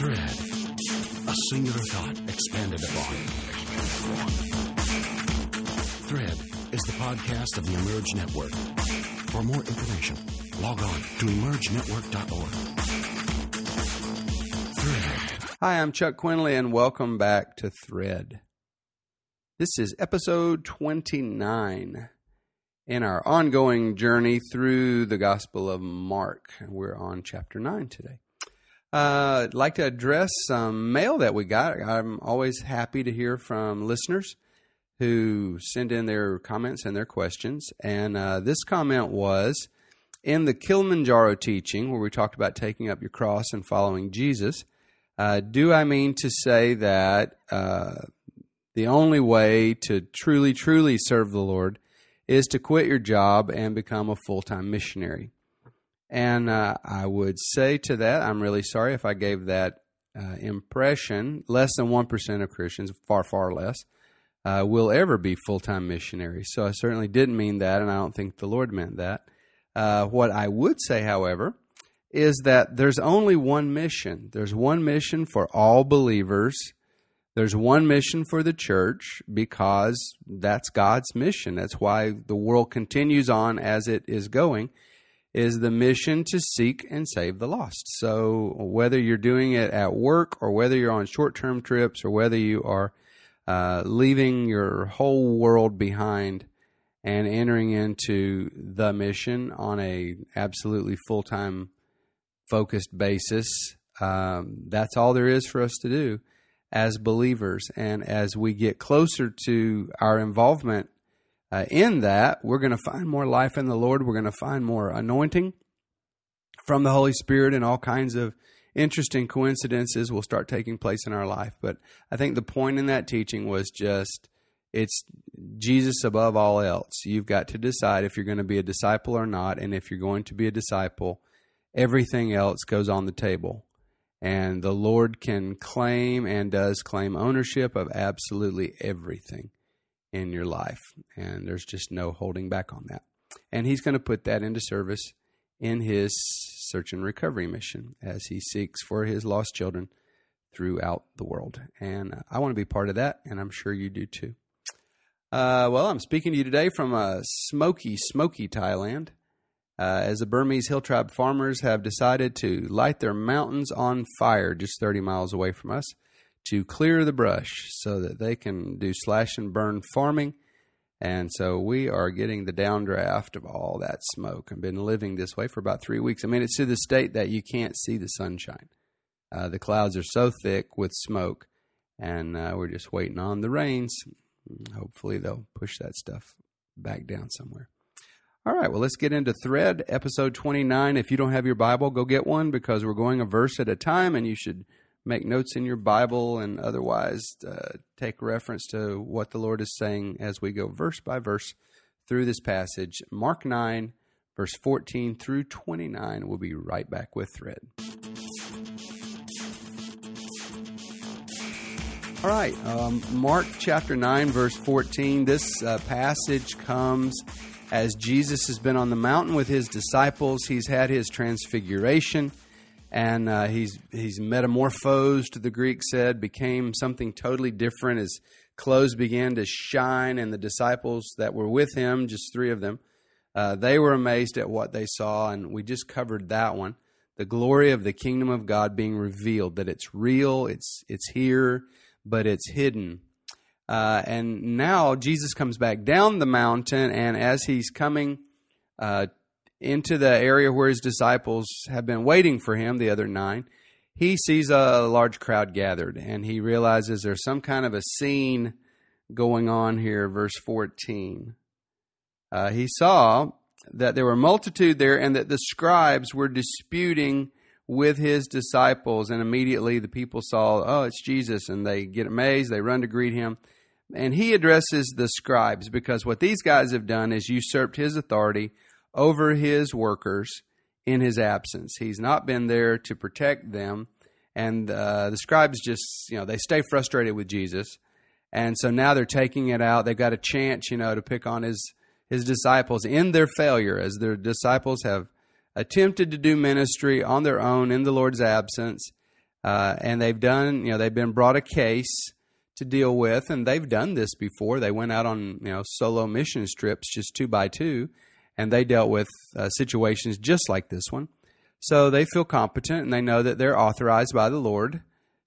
Thread. A singular thought expanded upon. Thread is the podcast of the Emerge Network. For more information, log on to emergenetwork.org. Thread. Hi, I'm Chuck Quinley, and welcome back to Thread. This is episode 29 in our ongoing journey through the Gospel of Mark. We're on chapter 9 today. Uh, I'd like to address some mail that we got. I'm always happy to hear from listeners who send in their comments and their questions. And uh, this comment was in the Kilimanjaro teaching, where we talked about taking up your cross and following Jesus. Uh, do I mean to say that uh, the only way to truly, truly serve the Lord is to quit your job and become a full time missionary? And uh, I would say to that, I'm really sorry if I gave that uh, impression. Less than 1% of Christians, far, far less, uh, will ever be full time missionaries. So I certainly didn't mean that, and I don't think the Lord meant that. Uh, what I would say, however, is that there's only one mission. There's one mission for all believers. There's one mission for the church because that's God's mission. That's why the world continues on as it is going is the mission to seek and save the lost. So whether you're doing it at work or whether you're on short-term trips or whether you are uh, leaving your whole world behind and entering into the mission on a absolutely full-time focused basis, um, that's all there is for us to do as believers. And as we get closer to our involvement uh, in that, we're going to find more life in the Lord. We're going to find more anointing from the Holy Spirit, and all kinds of interesting coincidences will start taking place in our life. But I think the point in that teaching was just it's Jesus above all else. You've got to decide if you're going to be a disciple or not. And if you're going to be a disciple, everything else goes on the table. And the Lord can claim and does claim ownership of absolutely everything in your life. And there's just no holding back on that. And He's going to put that into service in His search and recovery mission as He seeks for His lost children throughout the world. And I want to be part of that, and I'm sure you do too. Uh, well, I'm speaking to you today from a smoky, smoky Thailand. Uh, as the Burmese hill tribe farmers have decided to light their mountains on fire just 30 miles away from us to clear the brush so that they can do slash and burn farming. And so we are getting the downdraft of all that smoke. I've been living this way for about three weeks. I mean, it's to the state that you can't see the sunshine. Uh, the clouds are so thick with smoke, and uh, we're just waiting on the rains. Hopefully, they'll push that stuff back down somewhere. All right, well, let's get into Thread, episode 29. If you don't have your Bible, go get one because we're going a verse at a time, and you should make notes in your Bible and otherwise uh, take reference to what the Lord is saying as we go verse by verse through this passage. Mark 9, verse 14 through 29. We'll be right back with Thread. All right, um, Mark chapter 9, verse 14. This uh, passage comes as Jesus has been on the mountain with his disciples. He's had his transfiguration and uh, he's he's metamorphosed. The Greek said became something totally different. His clothes began to shine, and the disciples that were with him, just three of them, uh, they were amazed at what they saw. And we just covered that one. The glory of the kingdom of God being revealed. That it's real. It's it's here, but it's hidden. Uh, and now Jesus comes back down the mountain, and as he's coming uh, into the area where his disciples have been waiting for him, the other nine, he sees a large crowd gathered and he realizes there's some kind of a scene going on here. Verse 14. Uh, he saw that there were multitude there and that the scribes were disputing with his disciples. And immediately the people saw, oh, it's Jesus, and they get amazed. They run to greet him. And he addresses the scribes because what these guys have done is usurped his authority over his workers in his absence. He's not been there to protect them. And uh, the scribes just, you know, they stay frustrated with Jesus. And so now they're taking it out. They've got a chance, you know, to pick on his, his disciples in their failure as their disciples have attempted to do ministry on their own in the Lord's absence. uh, and they've done, you know, they've been brought a case to deal with, and they've done this before. They went out on, you know, solo mission trips, just two by two, and they dealt with uh, situations just like this one. So they feel competent, and they know that they're authorized by the Lord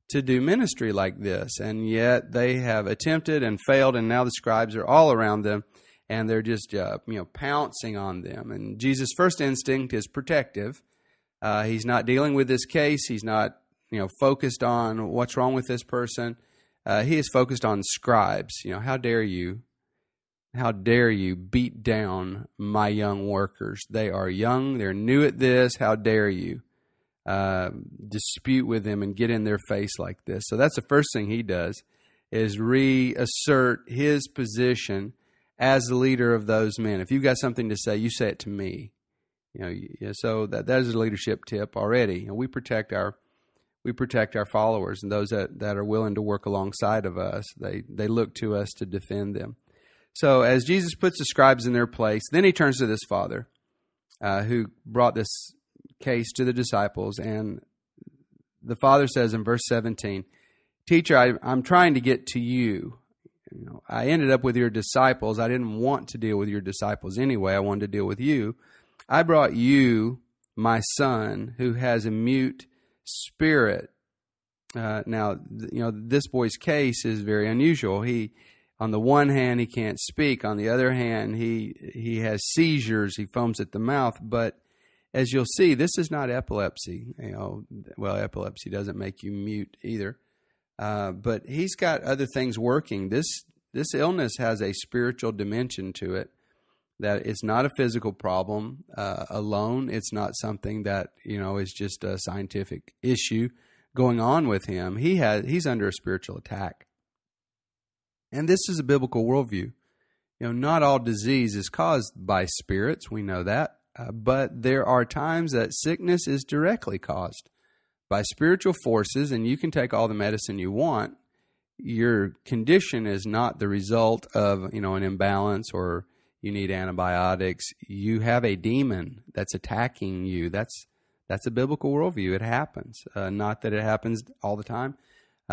to do ministry like this, and yet they have attempted and failed, and now the scribes are all around them, and they're just, uh, you know, pouncing on them. And Jesus' first instinct is protective. Uh, he's not dealing with this case. He's not you know, focused on what's wrong with this person. Uh, he is focused on scribes. You know, how dare you? How dare you beat down my young workers? They are young. They're new at this. How dare you uh, dispute with them and get in their face like this? So that's the first thing he does is reassert his position as the leader of those men. If you've got something to say, you say it to me. You know, so that that is a leadership tip already. Know, we protect our we protect our followers and those that, that are willing to work alongside of us. They they look to us to defend them. So as Jesus puts the scribes in their place, then he turns to this father uh, who brought this case to the disciples, and the father says in verse 17, "Teacher, I, I'm trying to get to you. You know, I ended up with your disciples. I didn't want to deal with your disciples anyway. I wanted to deal with you. I brought you, my son, who has a mute." spirit. Uh, now, you know, this boy's case is very unusual. He, on the one hand, he can't speak. On the other hand, he he has seizures. He foams at the mouth. But as you'll see, this is not epilepsy. You know, well, epilepsy doesn't make you mute either. Uh, but he's got other things working. This this illness has a spiritual dimension to it that it's not a physical problem uh, alone. It's not something that you know is just a scientific issue going on with him. He has he's under a spiritual attack, and this is a biblical worldview. You know, not all disease is caused by spirits. We know that, uh, but there are times that sickness is directly caused by spiritual forces, and you can take all the medicine you want. Your condition is not the result of you know an imbalance or you need antibiotics. You have a demon that's attacking you. That's that's a biblical worldview. It happens. Uh, not that it happens all the time,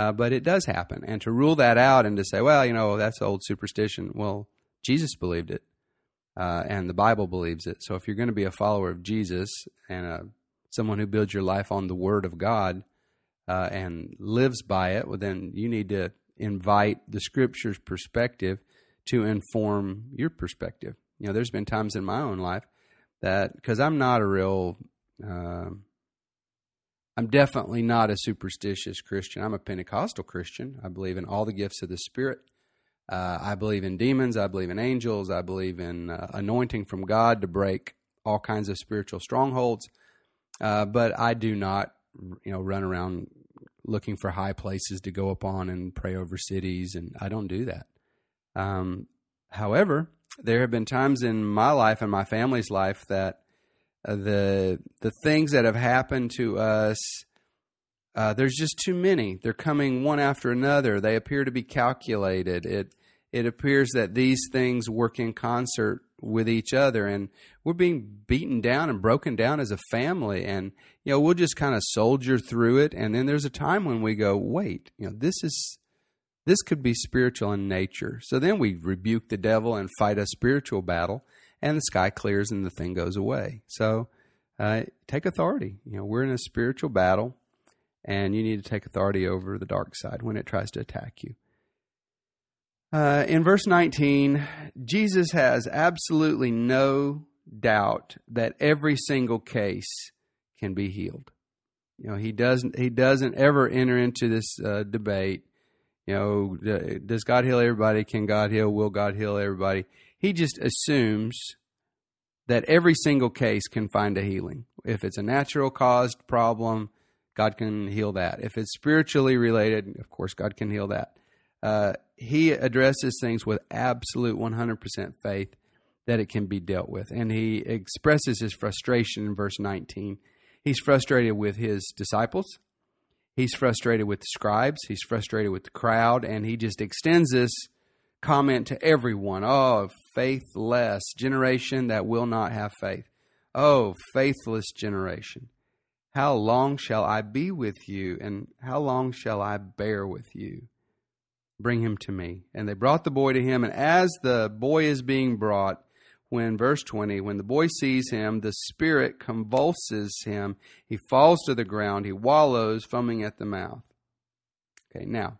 uh, but it does happen. And to rule that out and to say, well, you know, that's old superstition. Well, Jesus believed it, uh, and the Bible believes it. So if you're going to be a follower of Jesus and uh, someone who builds your life on the Word of God uh, and lives by it, well, then you need to invite the Scripture's perspective to inform your perspective. You know, there's been times in my own life that because I'm not a real, uh, I'm definitely not a superstitious Christian. I'm a Pentecostal Christian. I believe in all the gifts of the Spirit. Uh, I believe in demons. I believe in angels. I believe in uh, anointing from God to break all kinds of spiritual strongholds. Uh, but I do not, you know, run around looking for high places to go upon and pray over cities, and I don't do that. Um, however, there have been times in my life and my family's life that the the things that have happened to us, uh, there's just too many. They're coming one after another. They appear to be calculated. It it appears that these things work in concert with each other, and we're being beaten down and broken down as a family. And you know, we'll just kind of soldier through it. And then there's a time when we go, wait, you know, this is this could be spiritual in nature. So then we rebuke the devil and fight a spiritual battle, and the sky clears and the thing goes away. So uh, take authority. You know, we're in a spiritual battle, and you need to take authority over the dark side when it tries to attack you. Uh, in verse 19, Jesus has absolutely no doubt that every single case can be healed. You know, he doesn't he doesn't ever enter into this uh, debate you know, does God heal everybody? Can God heal? Will God heal everybody? He just assumes that every single case can find a healing. If it's a natural caused problem, God can heal that. If it's spiritually related, of course, God can heal that. Uh, he addresses things with absolute 100% faith that it can be dealt with. And he expresses his frustration in verse 19. He's frustrated with his disciples. He's frustrated with the scribes, he's frustrated with the crowd, and he just extends this comment to everyone. Oh, faithless generation that will not have faith. Oh, faithless generation. How long shall I be with you, and how long shall I bear with you? Bring him to me. And they brought the boy to him, and as the boy is being brought, when, verse 20, when the boy sees him, the spirit convulses him. He falls to the ground. He wallows, foaming at the mouth. Okay, now,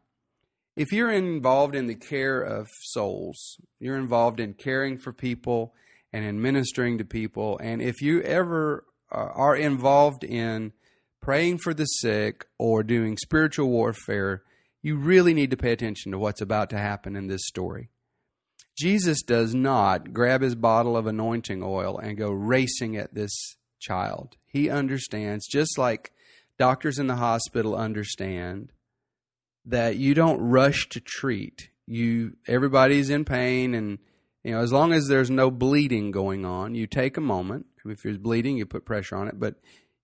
if you're involved in the care of souls, you're involved in caring for people and in ministering to people, and if you ever uh, are involved in praying for the sick or doing spiritual warfare, you really need to pay attention to what's about to happen in this story. Jesus does not grab his bottle of anointing oil and go racing at this child. He understands, just like doctors in the hospital understand, that you don't rush to treat. You everybody's in pain and you know, as long as there's no bleeding going on, you take a moment. If there's bleeding, you put pressure on it, but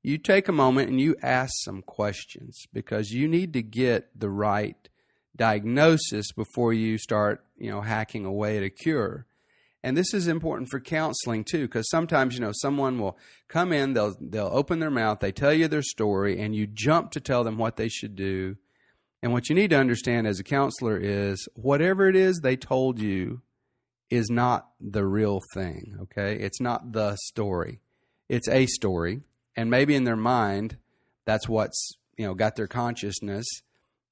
you take a moment and you ask some questions because you need to get the right diagnosis before you start, you know, hacking away at a cure. And this is important for counseling too, because sometimes you know someone will come in, they'll they'll open their mouth, they tell you their story, and you jump to tell them what they should do. And what you need to understand as a counselor is whatever it is they told you is not the real thing. Okay, it's not the story; it's a story, and maybe in their mind, that's what's you know got their consciousness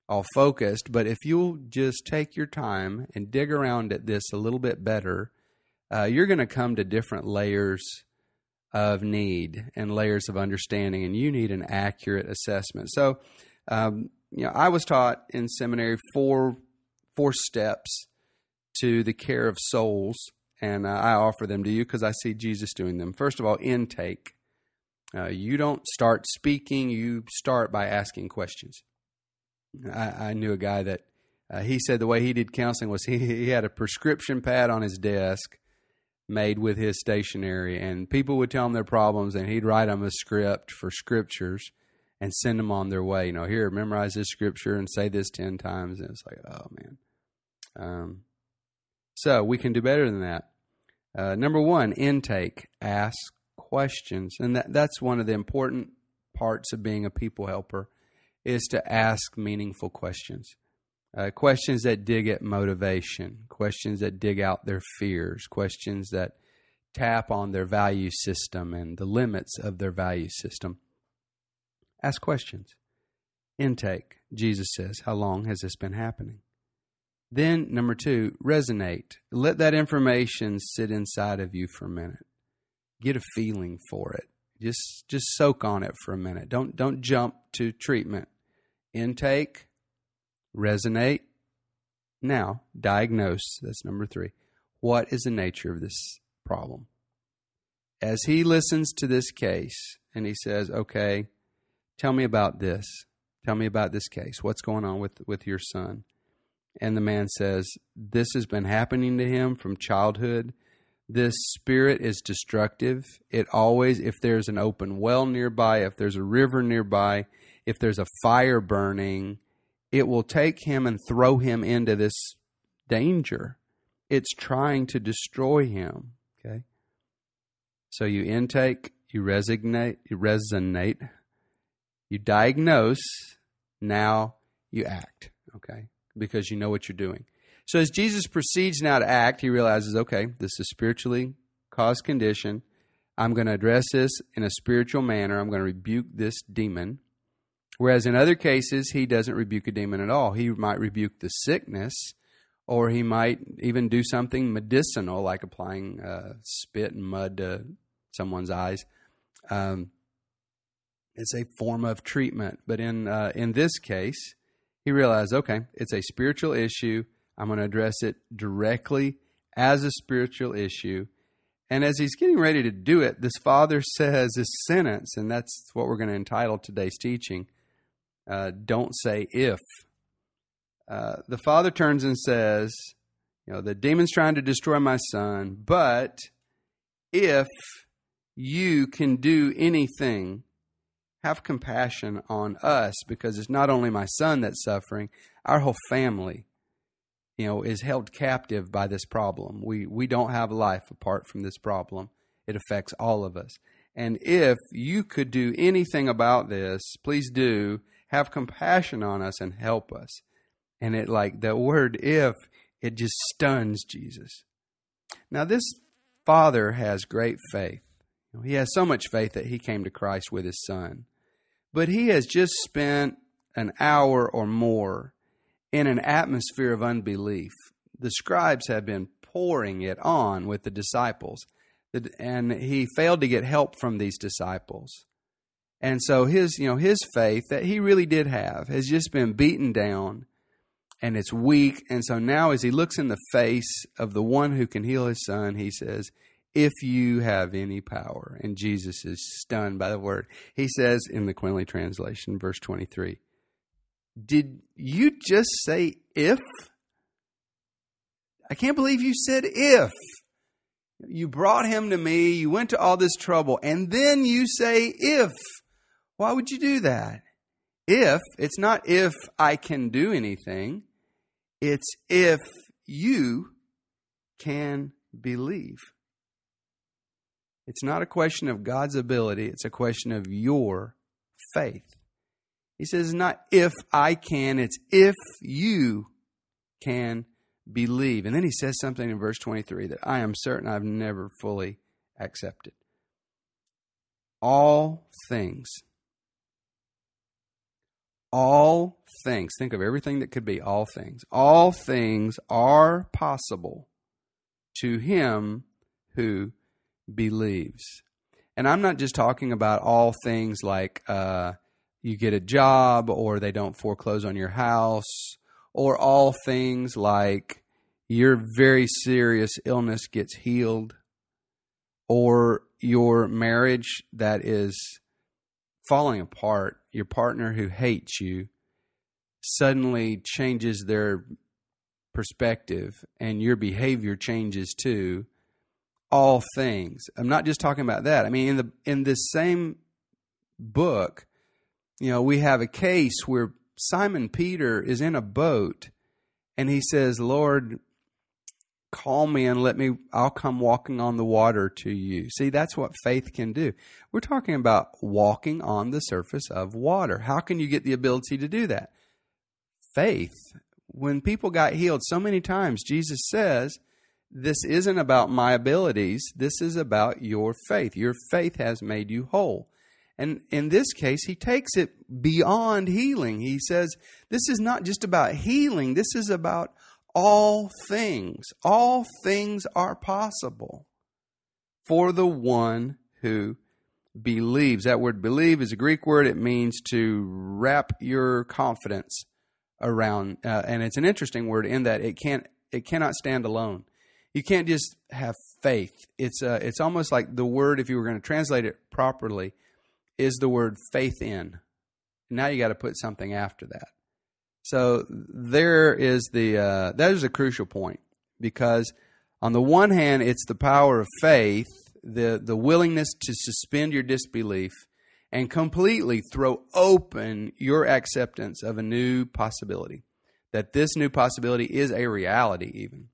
all focused. But if you'll just take your time and dig around at this a little bit better, uh, you're going to come to different layers of need and layers of understanding, and you need an accurate assessment. So, um, you know, I was taught in seminary four four steps to the care of souls, and uh, I offer them to you because I see Jesus doing them. First of all, intake. Uh, you don't start speaking; you start by asking questions. I, I knew a guy that uh, he said the way he did counseling was he, he had a prescription pad on his desk made with his stationery, and people would tell him their problems, and he'd write them a script for scriptures and send them on their way. You know, here, memorize this scripture and say this 10 times. And it's like, oh, man. Um, so we can do better than that. Uh, number one, intake. Ask questions. And that, that's one of the important parts of being a people helper is to ask meaningful questions. Uh, questions that dig at motivation, questions that dig out their fears, questions that tap on their value system and the limits of their value system. Ask questions. Intake. Jesus says, How long has this been happening? Then, number two, resonate. Let that information sit inside of you for a minute. Get a feeling for it. Just just soak on it for a minute. Don't don't jump to treatment intake, resonate. Now, diagnose. That's number three. What is the nature of this problem? As he listens to this case and he says, okay, tell me about this. Tell me about this case. What's going on with, with your son? And the man says, This has been happening to him from childhood. This spirit is destructive. It always, if there's an open well nearby, if there's a river nearby, if there's a fire burning, it will take him and throw him into this danger. It's trying to destroy him. Okay. So you intake, you resonate, you resonate, you diagnose, now you act. Okay. Because you know what you're doing. So as Jesus proceeds now to act, he realizes, okay, this is spiritually caused condition. I'm going to address this in a spiritual manner. I'm going to rebuke this demon. Whereas in other cases, he doesn't rebuke a demon at all. He might rebuke the sickness, or he might even do something medicinal, like applying uh, spit and mud to someone's eyes. Um, it's a form of treatment. But in uh, in this case, he realized, okay, it's a spiritual issue. I'm going to address it directly as a spiritual issue. And as he's getting ready to do it, this father says this sentence, and that's what we're going to entitle today's teaching uh, don't say if. Uh, the father turns and says, You know, the demon's trying to destroy my son, but if you can do anything, have compassion on us because it's not only my son that's suffering, our whole family, you know, is held captive by this problem. We we don't have life apart from this problem. It affects all of us. And if you could do anything about this, please do have compassion on us and help us. And it like the word if, it just stuns Jesus. Now, this father has great faith. He has so much faith that he came to Christ with his son. But he has just spent an hour or more in an atmosphere of unbelief. The scribes have been pouring it on with the disciples, and he failed to get help from these disciples. And so his, you know, his faith that he really did have has just been beaten down and it's weak. And so now as he looks in the face of the one who can heal his son, he says, if you have any power. And Jesus is stunned by the word. He says in the Quinley translation, verse 23, Did you just say if? I can't believe you said if. You brought him to me, you went to all this trouble, and then you say if. Why would you do that? If, it's not if I can do anything, it's if you can believe. It's not a question of God's ability, it's a question of your faith. He says, not if I can, it's if you can believe. And then he says something in verse 23 that I am certain I've never fully accepted. All things, all things, think of everything that could be all things, all things are possible to him who believes. And I'm not just talking about all things like uh, you get a job or they don't foreclose on your house, or all things like your very serious illness gets healed, or your marriage that is falling apart, your partner who hates you suddenly changes their perspective and your behavior changes too all things. I'm not just talking about that. I mean, in the in this same book, you know, we have a case where Simon Peter is in a boat and he says, "Lord, call me and let me I'll come walking on the water to you." See, that's what faith can do. We're talking about walking on the surface of water. How can you get the ability to do that? Faith. When people got healed so many times, Jesus says, this isn't about my abilities. This is about your faith. Your faith has made you whole. And in this case, he takes it beyond healing. He says, This is not just about healing, this is about all things. All things are possible for the one who believes. That word believe is a Greek word, it means to wrap your confidence around. Uh, and it's an interesting word in that it can't. It cannot stand alone you can't just have faith. It's uh, it's almost like the word, if you were going to translate it properly, is the word faith in. Now you got to put something after that. So there is the uh, that is a crucial point because on the one hand, it's the power of faith, the the willingness to suspend your disbelief and completely throw open your acceptance of a new possibility. That this new possibility is a reality, even.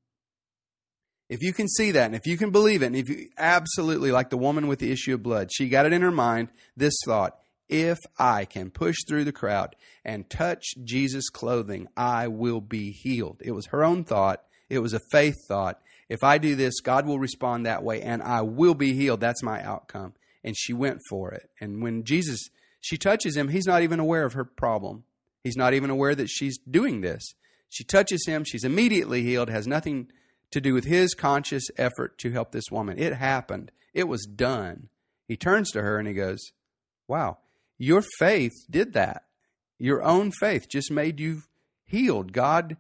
If you can see that and if you can believe it, and if you absolutely, like the woman with the issue of blood, she got it in her mind this thought if I can push through the crowd and touch Jesus' clothing, I will be healed. It was her own thought, it was a faith thought. If I do this, God will respond that way and I will be healed. That's my outcome. And she went for it. And when Jesus, she touches him, he's not even aware of her problem. He's not even aware that she's doing this. She touches him, she's immediately healed, has nothing to do with his conscious effort to help this woman. It happened, it was done. He turns to her and he goes, Wow, your faith did that. Your own faith just made you healed. God,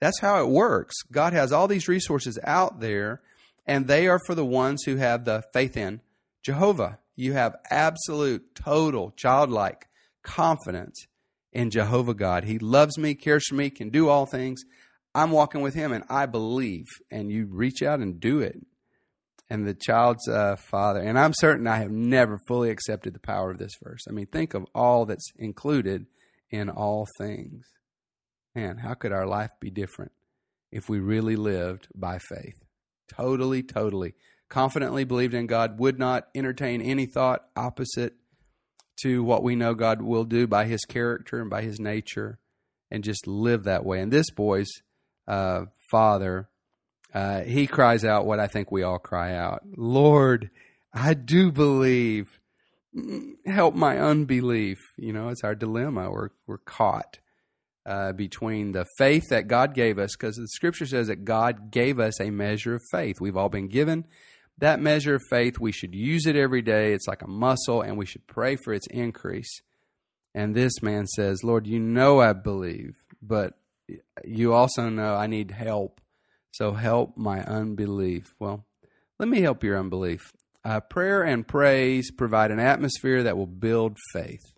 that's how it works. God has all these resources out there, and they are for the ones who have the faith in Jehovah. You have absolute, total, childlike confidence in Jehovah God. He loves me, cares for me, can do all things. I'm walking with him and I believe. And you reach out and do it. And the child's uh, father, and I'm certain I have never fully accepted the power of this verse. I mean, think of all that's included in all things. Man, how could our life be different if we really lived by faith? Totally, totally confidently believed in God, would not entertain any thought opposite to what we know God will do by his character and by his nature, and just live that way. And this boy's uh, father, uh, he cries out what I think we all cry out Lord, I do believe. Help my unbelief. You know, it's our dilemma. We're, we're caught uh, between the faith that God gave us, because the scripture says that God gave us a measure of faith. We've all been given that measure of faith. We should use it every day. It's like a muscle, and we should pray for its increase. And this man says, Lord, you know I believe, but you also know I need help. So help my unbelief. Well, let me help your unbelief. Uh, prayer and praise provide an atmosphere that will build faith.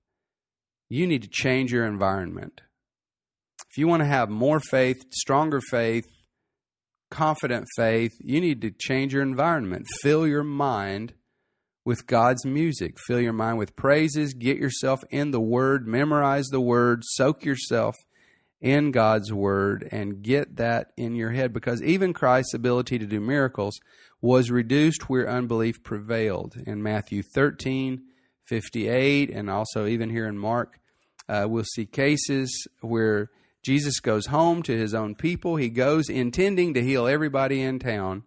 You need to change your environment. If you want to have more faith, stronger faith, confident faith, you need to change your environment. Fill your mind with God's music. Fill your mind with praises. Get yourself in the Word. Memorize the Word. Soak yourself in God's Word and get that in your head because even Christ's ability to do miracles was reduced where unbelief prevailed. In Matthew 13, 58, and also even here in Mark, uh, we'll see cases where Jesus goes home to his own people. He goes intending to heal everybody in town,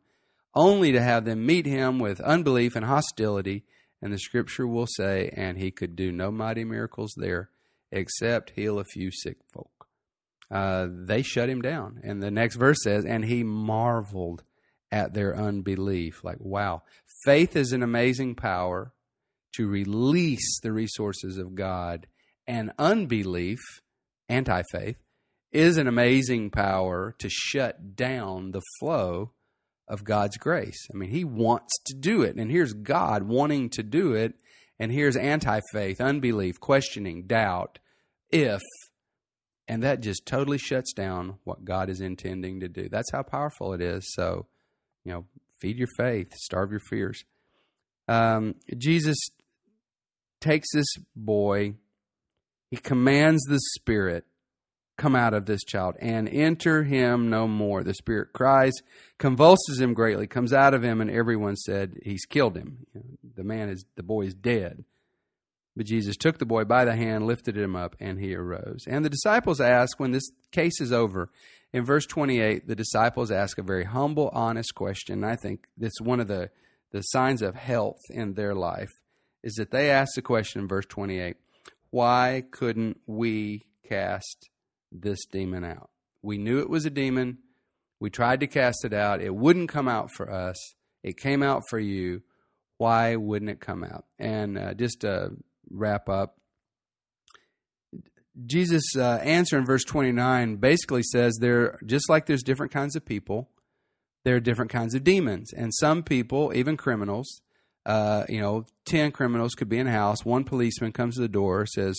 only to have them meet him with unbelief and hostility. And the scripture will say, and he could do no mighty miracles there except heal a few sick folk. Uh, they shut him down. And the next verse says, and he marveled at their unbelief. Like, wow. Faith is an amazing power to release the resources of God, and unbelief, anti faith, is an amazing power to shut down the flow of God's grace. I mean, He wants to do it. And here's God wanting to do it. And here's anti faith, unbelief, questioning, doubt, if. And that just totally shuts down what God is intending to do. That's how powerful it is. So, you know, feed your faith, starve your fears. Um, Jesus takes this boy, he commands the Spirit come out of this child and enter him no more. The spirit cries, convulses him greatly, comes out of him, and everyone said, He's killed him. The man is, the boy is dead. But Jesus took the boy by the hand, lifted him up, and he arose. And the disciples ask, when this case is over, in verse 28, the disciples ask a very humble, honest question. I think that's one of the, the signs of health in their life, is that they ask the question in verse 28 why couldn't we cast this demon out. We knew it was a demon. We tried to cast it out. It wouldn't come out for us. It came out for you. Why wouldn't it come out? And uh, just to wrap up, Jesus' uh, answer in verse 29 basically says there, just like there's different kinds of people, there are different kinds of demons. And some people, even criminals, uh, you know, 10 criminals could be in a house. One policeman comes to the door, says,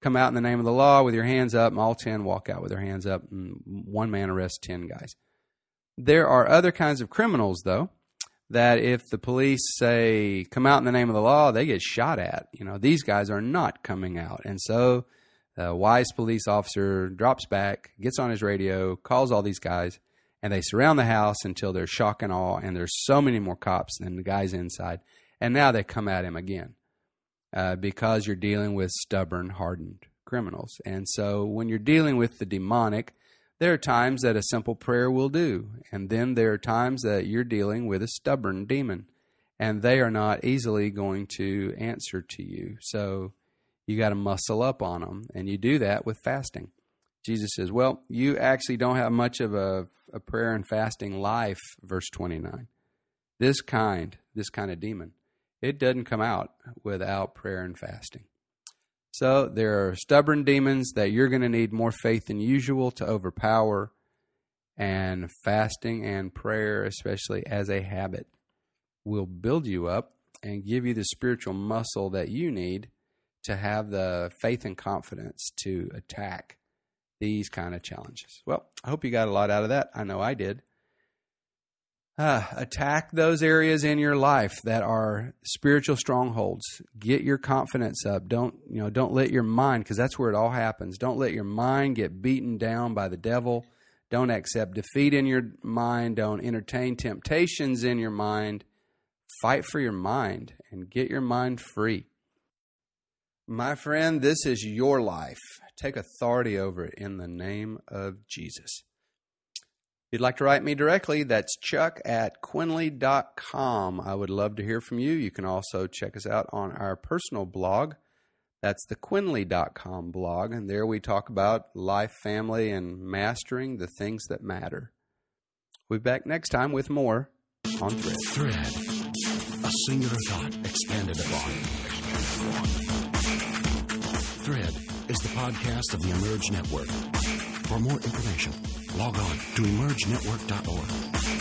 come out in the name of the law with your hands up, and all 10 walk out with their hands up, and one man arrests 10 guys. There are other kinds of criminals, though, that if the police say, come out in the name of the law, they get shot at. You know, these guys are not coming out. And so the wise police officer drops back, gets on his radio, calls all these guys, and they surround the house until they're shock and awe, and there's so many more cops than the guys inside. And now they come at him again uh, because you're dealing with stubborn, hardened criminals. And so when you're dealing with the demonic, there are times that a simple prayer will do. And then there are times that you're dealing with a stubborn demon. And they are not easily going to answer to you. So you got to muscle up on them. And you do that with fasting. Jesus says, Well, you actually don't have much of a, a prayer and fasting life, verse 29. This kind, this kind of demon it doesn't come out without prayer and fasting. So there are stubborn demons that you're going to need more faith than usual to overpower, and fasting and prayer, especially as a habit, will build you up and give you the spiritual muscle that you need to have the faith and confidence to attack these kind of challenges. Well, I hope you got a lot out of that. I know I did. Uh, attack those areas in your life that are spiritual strongholds. Get your confidence up. Don't you know? Don't let your mind, because that's where it all happens. Don't let your mind get beaten down by the devil. Don't accept defeat in your mind. Don't entertain temptations in your mind. fight for your mind and get your mind free. My friend, this is your life. Take authority over it in the name of Jesus. You'd like to write me directly, that's chuck at quinley.com. I would love to hear from you. You can also check us out on our personal blog. That's the quinley.com blog, and there we talk about life, family, and mastering the things that matter. We'll be back next time with more on Thread. Thread. A singular thought expanded upon. Thread is the podcast of the Emerge Network. For more information, log on to emergenetwork.org.